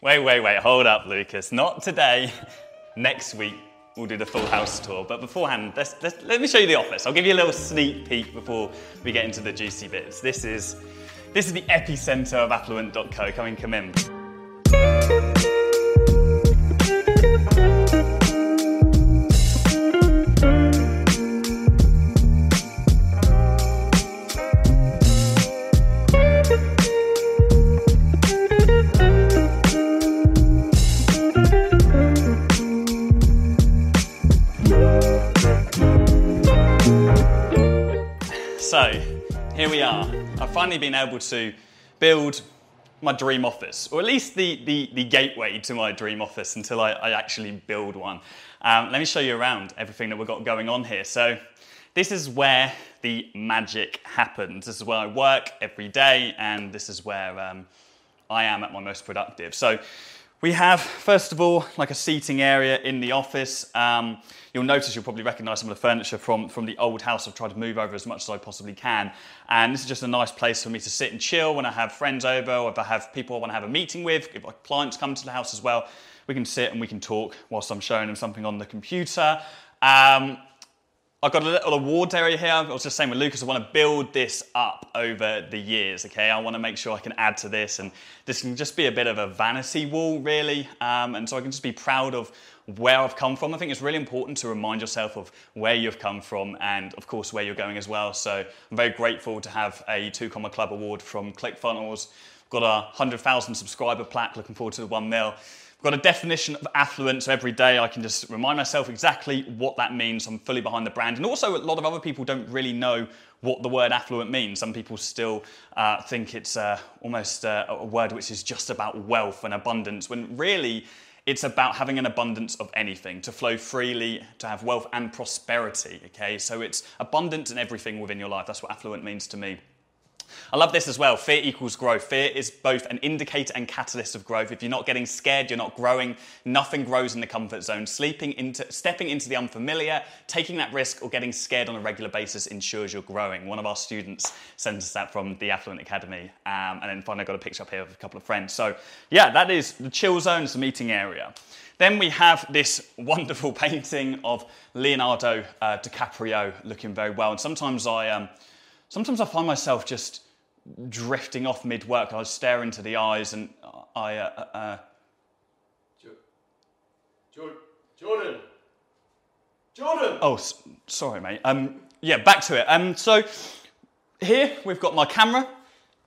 Wait, wait, wait, hold up, Lucas. Not today. Next week, we'll do the full house tour. But beforehand, let's, let's, let me show you the office. I'll give you a little sneak peek before we get into the juicy bits. This is, this is the epicenter of affluent.co. Come in, come in. Finally been able to build my dream office, or at least the, the, the gateway to my dream office until I, I actually build one. Um, let me show you around everything that we've got going on here. So, this is where the magic happens. This is where I work every day, and this is where um, I am at my most productive. So, we have, first of all, like a seating area in the office. Um, you'll notice you'll probably recognize some of the furniture from, from the old house. I've tried to move over as much as I possibly can. And this is just a nice place for me to sit and chill when I have friends over or if I have people I want to have a meeting with, if my clients come to the house as well. We can sit and we can talk whilst I'm showing them something on the computer. Um, I've got a little awards area here. I was just saying with Lucas, I want to build this up over the years, okay? I want to make sure I can add to this, and this can just be a bit of a vanity wall, really. Um, and so I can just be proud of where I've come from. I think it's really important to remind yourself of where you've come from and, of course, where you're going as well. So I'm very grateful to have a Two Comma Club award from ClickFunnels. Got a 100,000 subscriber plaque, looking forward to the one mil. I've got a definition of affluence so every day. I can just remind myself exactly what that means. I'm fully behind the brand. And also, a lot of other people don't really know what the word affluent means. Some people still uh, think it's uh, almost uh, a word which is just about wealth and abundance, when really it's about having an abundance of anything, to flow freely, to have wealth and prosperity. Okay, so it's abundance in everything within your life. That's what affluent means to me. I love this as well. Fear equals growth. Fear is both an indicator and catalyst of growth. If you're not getting scared, you're not growing. Nothing grows in the comfort zone. Sleeping into, stepping into the unfamiliar, taking that risk, or getting scared on a regular basis ensures you're growing. One of our students sends us that from the Affluent Academy, um, and then finally I got a picture up here of a couple of friends. So yeah, that is the chill zone. It's the meeting area. Then we have this wonderful painting of Leonardo uh, DiCaprio looking very well. And sometimes I, um, sometimes I find myself just drifting off mid work. I stare into the eyes and I. Uh, uh, Jordan. Jordan. oh, sorry, mate. Um, yeah, back to it. Um, so here we've got my camera.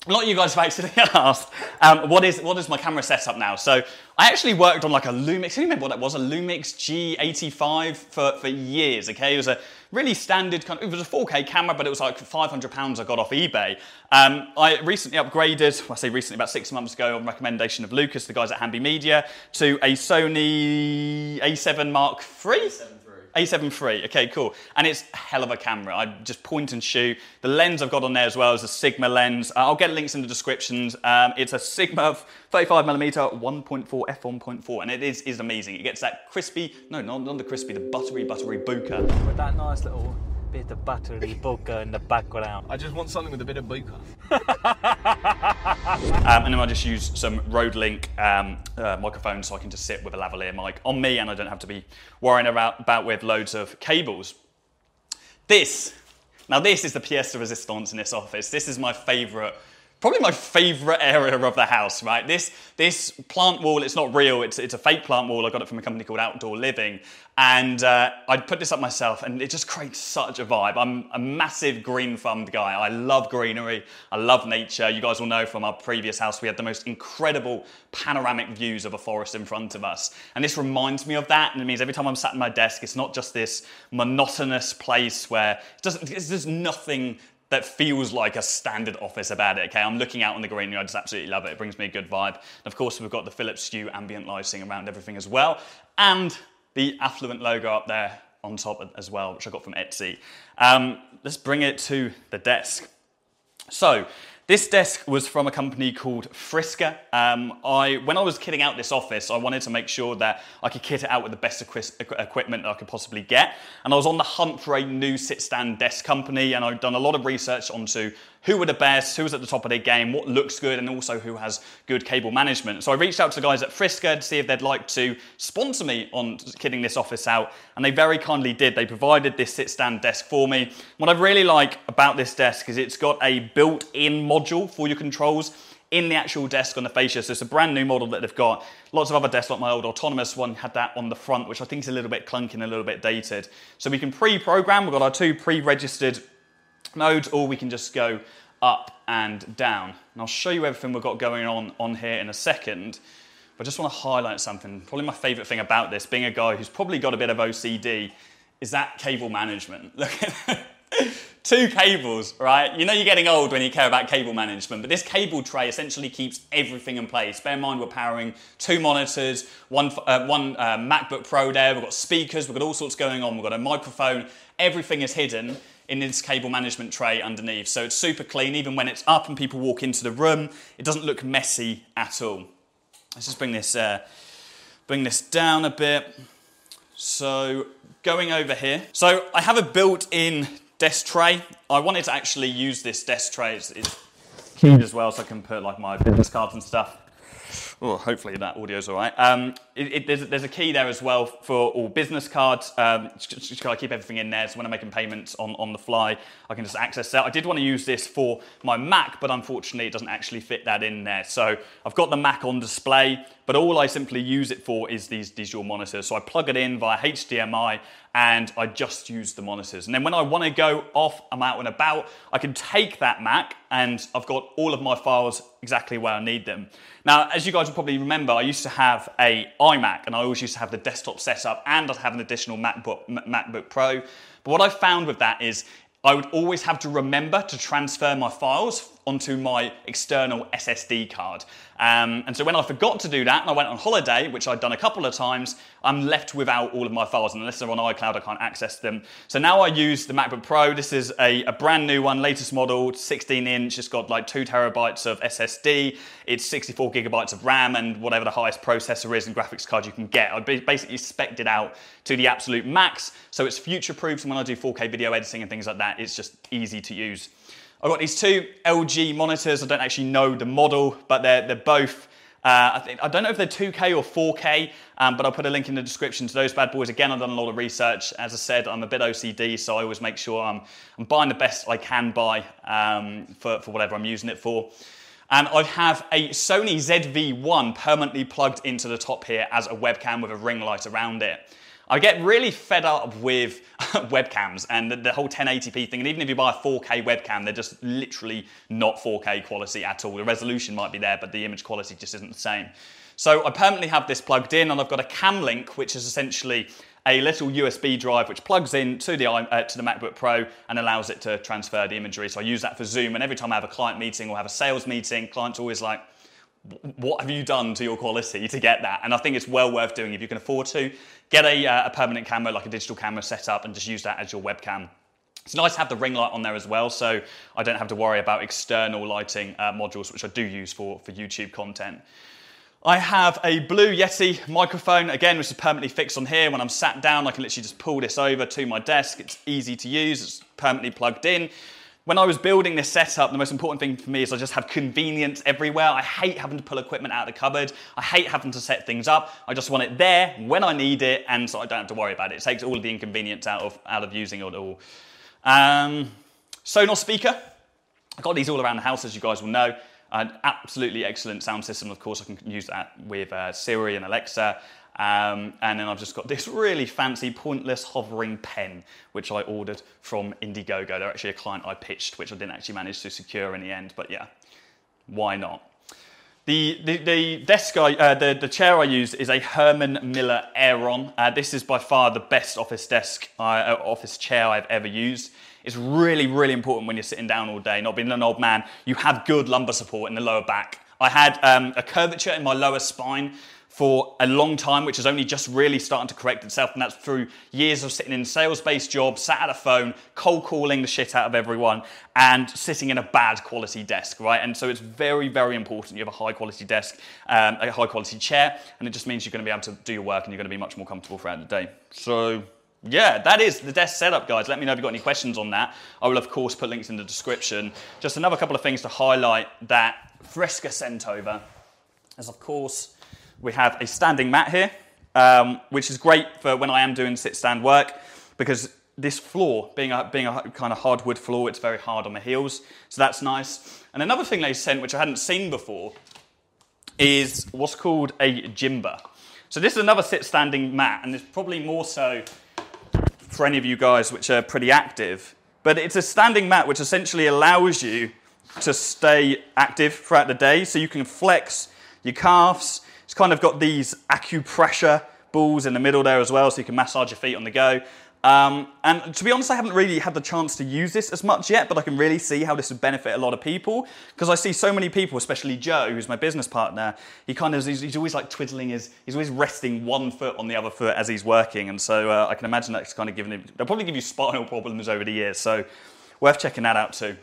A lot of you guys have actually asked, um, what is what is my camera setup now? So I actually worked on like a Lumix. Can you remember what that was? A Lumix G85 for, for years. Okay, it was a really standard kind. Of, it was a 4K camera, but it was like 500 pounds I got off eBay. Um, I recently upgraded. Well, I say recently, about six months ago, on recommendation of Lucas, the guys at Hamby Media, to a Sony A7 Mark III. A7 III, okay, cool. And it's a hell of a camera. I just point and shoot. The lens I've got on there as well is a Sigma lens. Uh, I'll get links in the descriptions. Um, it's a Sigma 35mm 1.4 f1.4, and it is, is amazing. It gets that crispy, no, not, not the crispy, the buttery, buttery bokeh. with that nice little bit of buttery bokeh in the background. I just want something with a bit of bokeh. Um, and then I just use some Rode Link um, uh, microphone so I can just sit with a lavalier mic on me and I don't have to be worrying about, about with loads of cables. This, now this is the pièce de résistance in this office. This is my favourite, probably my favourite area of the house, right? This, this plant wall, it's not real, it's, it's a fake plant wall. I got it from a company called Outdoor Living. And uh, I put this up myself and it just creates such a vibe. I'm a massive green thumbed guy. I love greenery, I love nature. You guys will know from our previous house, we had the most incredible panoramic views of a forest in front of us. And this reminds me of that. And it means every time I'm sat at my desk, it's not just this monotonous place where it doesn't, there's nothing that feels like a standard office about it. Okay, I'm looking out on the greenery. I just absolutely love it. It brings me a good vibe. And of course, we've got the Philips Hue ambient lighting around everything as well, and the affluent logo up there on top as well, which I got from Etsy. Um, let's bring it to the desk. So, this desk was from a company called Frisker. Um, I, when I was kitting out this office, I wanted to make sure that I could kit it out with the best equi- equi- equipment that I could possibly get. And I was on the hunt for a new sit stand desk company, and I've done a lot of research onto who are the best, who's at the top of their game, what looks good, and also who has good cable management. So I reached out to the guys at Frisker to see if they'd like to sponsor me on kitting this office out, and they very kindly did. They provided this sit stand desk for me. What I really like about this desk is it's got a built in module for your controls in the actual desk on the fascia. So it's a brand new model that they've got. Lots of other desks, like my old autonomous one, had that on the front, which I think is a little bit clunky and a little bit dated. So we can pre-program. We've got our two pre-registered modes, or we can just go up and down. And I'll show you everything we've got going on on here in a second. But I just want to highlight something. Probably my favorite thing about this, being a guy who's probably got a bit of OCD, is that cable management. Look at two cables, right? You know you're getting old when you care about cable management, but this cable tray essentially keeps everything in place. Bear in mind we're powering two monitors, one, uh, one uh, MacBook Pro there, we've got speakers, we've got all sorts going on, we've got a microphone, everything is hidden in this cable management tray underneath. So it's super clean, even when it's up and people walk into the room, it doesn't look messy at all. Let's just bring this, uh, bring this down a bit. So going over here. So I have a built-in desk tray. I wanted to actually use this desk tray. It's, it's keyed as well, so I can put like my business cards and stuff. Oh, hopefully that audio's all right. Um, it, it, there's, there's, a key there as well for all business cards. Um, just, just I keep everything in there, so when I'm making payments on, on the fly, I can just access that. I did want to use this for my Mac, but unfortunately it doesn't actually fit that in there. So I've got the Mac on display, but all I simply use it for is these, dual monitors. So I plug it in via HDMI and I just use the monitors. And then when I want to go off, I'm out and about, I can take that Mac and I've got all of my files exactly where I need them. Now, as you guys will probably remember, I used to have a iMac and I always used to have the desktop setup and I'd have an additional MacBook, MacBook Pro. But what I found with that is I would always have to remember to transfer my files onto my external SSD card. Um, and so when I forgot to do that and I went on holiday, which I'd done a couple of times, I'm left without all of my files. And unless they're on iCloud, I can't access them. So now I use the MacBook Pro. This is a, a brand new one, latest model, 16 inch. It's got like two terabytes of SSD. It's 64 gigabytes of RAM and whatever the highest processor is and graphics card you can get. I basically spec'd it out to the absolute max. So it's future proof. And when I do 4K video editing and things like that, it's just easy to use. I've got these two LG monitors. I don't actually know the model, but they're, they're both, uh, I, think, I don't know if they're 2K or 4K, um, but I'll put a link in the description to those bad boys. Again, I've done a lot of research. As I said, I'm a bit OCD, so I always make sure I'm, I'm buying the best I can buy um, for, for whatever I'm using it for. And I have a Sony ZV-1 permanently plugged into the top here as a webcam with a ring light around it. I get really fed up with webcams and the, the, whole 1080p thing. And even if you buy a 4K webcam, they're just literally not 4K quality at all. The resolution might be there, but the image quality just isn't the same. So I permanently have this plugged in, and I've got a Cam Link, which is essentially a little USB drive which plugs in to the, uh, to the MacBook Pro and allows it to transfer the imagery. So I use that for Zoom, and every time I have a client meeting or have a sales meeting, clients always like, what have you done to your quality to get that? And I think it's well worth doing if you can afford to. Get a, uh, a permanent camera, like a digital camera set up, and just use that as your webcam. It's nice to have the ring light on there as well, so I don't have to worry about external lighting uh, modules, which I do use for, for YouTube content. I have a Blue Yeti microphone, again, which is permanently fixed on here. When I'm sat down, I can literally just pull this over to my desk. It's easy to use, it's permanently plugged in. When I was building this setup, the most important thing for me is I just have convenience everywhere. I hate having to pull equipment out of the cupboard. I hate having to set things up. I just want it there when I need it, and so I don't have to worry about it. It takes all of the inconvenience out of, out of using it all. Um, Sonos speaker. I've got these all around the house, as you guys will know. An absolutely excellent sound system. Of course, I can use that with uh, Siri and Alexa. Um, and then I've just got this really fancy pointless hovering pen, which I ordered from Indiegogo. They're actually a client I pitched, which I didn't actually manage to secure in the end, but yeah, why not? The, the, the desk I, uh, the, the chair I use is a Herman Miller Aeron. Uh, this is by far the best office desk, uh, office chair I've ever used. It's really, really important when you're sitting down all day, not being an old man. You have good lumbar support in the lower back. I had um, a curvature in my lower spine, for a long time, which is only just really starting to correct itself. And that's through years of sitting in sales based jobs, sat at a phone, cold calling the shit out of everyone, and sitting in a bad quality desk, right? And so it's very, very important you have a high quality desk, um, a high quality chair, and it just means you're going to be able to do your work and you're going to be much more comfortable throughout the day. So yeah, that is the desk setup, guys. Let me know if you've got any questions on that. I will, of course, put links in the description. Just another couple of things to highlight that Fresca sent over is, of course, we have a standing mat here, um, which is great for when I am doing sit stand work because this floor, being a, being a kind of hardwood floor, it's very hard on the heels. So that's nice. And another thing they sent, which I hadn't seen before, is what's called a Gymba. So this is another sit standing mat, and it's probably more so for any of you guys which are pretty active. But it's a standing mat which essentially allows you to stay active throughout the day. So you can flex your calves. It's kind of got these acupressure balls in the middle there as well, so you can massage your feet on the go. Um, and to be honest, I haven't really had the chance to use this as much yet, but I can really see how this would benefit a lot of people because I see so many people, especially Joe, who's my business partner. He kind of he's, always like twiddling his, he's always resting one foot on the other foot as he's working, and so uh, I can imagine that's kind of giving him. They'll probably give you spinal problems over the years, so worth checking that out too.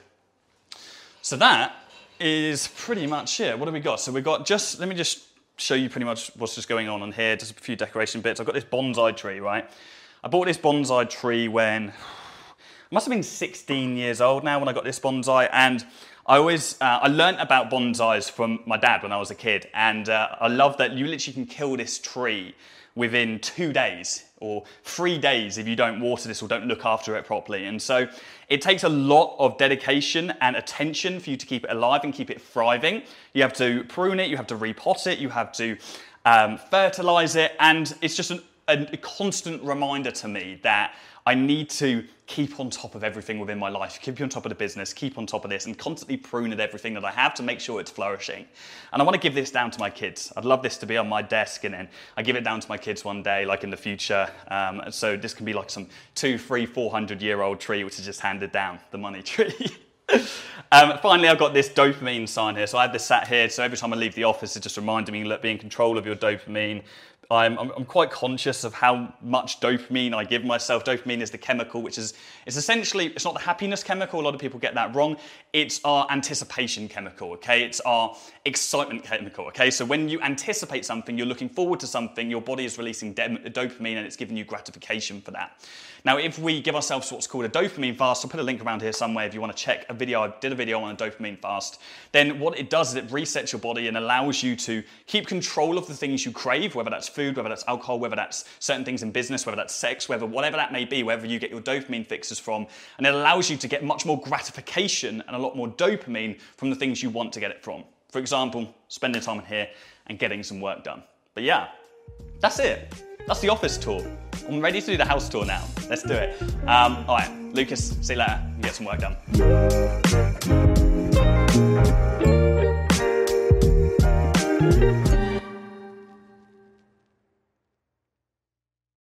So that is pretty much it. What have we got? So we've got just let me just show you pretty much what's just going on in here. Just a few decoration bits. I've got this bonsai tree, right? I bought this bonsai tree when I must have been 16 years old now when I got this bonsai, and I always uh, I learned about bonsais from my dad when I was a kid, and uh, I love that you literally can kill this tree within two days or three days if you don't water this or don't look after it properly. And so it takes a lot of dedication and attention for you to keep it alive and keep it thriving. You have to prune it, you have to repot it, you have to um, fertilize it, and it's just an a, constant reminder to me that I need to keep on top of everything within my life, keep on top of the business, keep on top of this, and constantly prune at everything that I have to make sure it's flourishing. And I want to give this down to my kids. I'd love this to be on my desk, and then I give it down to my kids one day, like in the future. Um, so this can be like some two, three, four hundred year old tree, which is just handed down, the money tree. um, finally, I've got this dopamine sign here. So I have this sat here. So every time I leave the office, it just reminding me, look, be in control of your dopamine. I'm, I'm, quite conscious of how much dopamine I give myself. Dopamine is the chemical, which is it's essentially it's not the happiness chemical. A lot of people get that wrong. It's our anticipation chemical. Okay, it's our excitement chemical. Okay, so when you anticipate something, you're looking forward to something. Your body is releasing dopamine, and it's giving you gratification for that. Now, if we give ourselves what's called a dopamine fast, I'll put a link around here somewhere if you want to check a video. I did a video on a dopamine fast. Then what it does is it resets your body and allows you to keep control of the things you crave, whether that's food, whether that's alcohol, whether that's certain things in business, whether that's sex, whether whatever that may be, wherever you get your dopamine fixes from. And it allows you to get much more gratification and a lot more dopamine from the things you want to get it from. For example, spending time in here and getting some work done. But yeah, that's it. That's the office tour. I'm ready to do the house tour now. Let's do it. Um, all right, Lucas, see you later. Get some work done.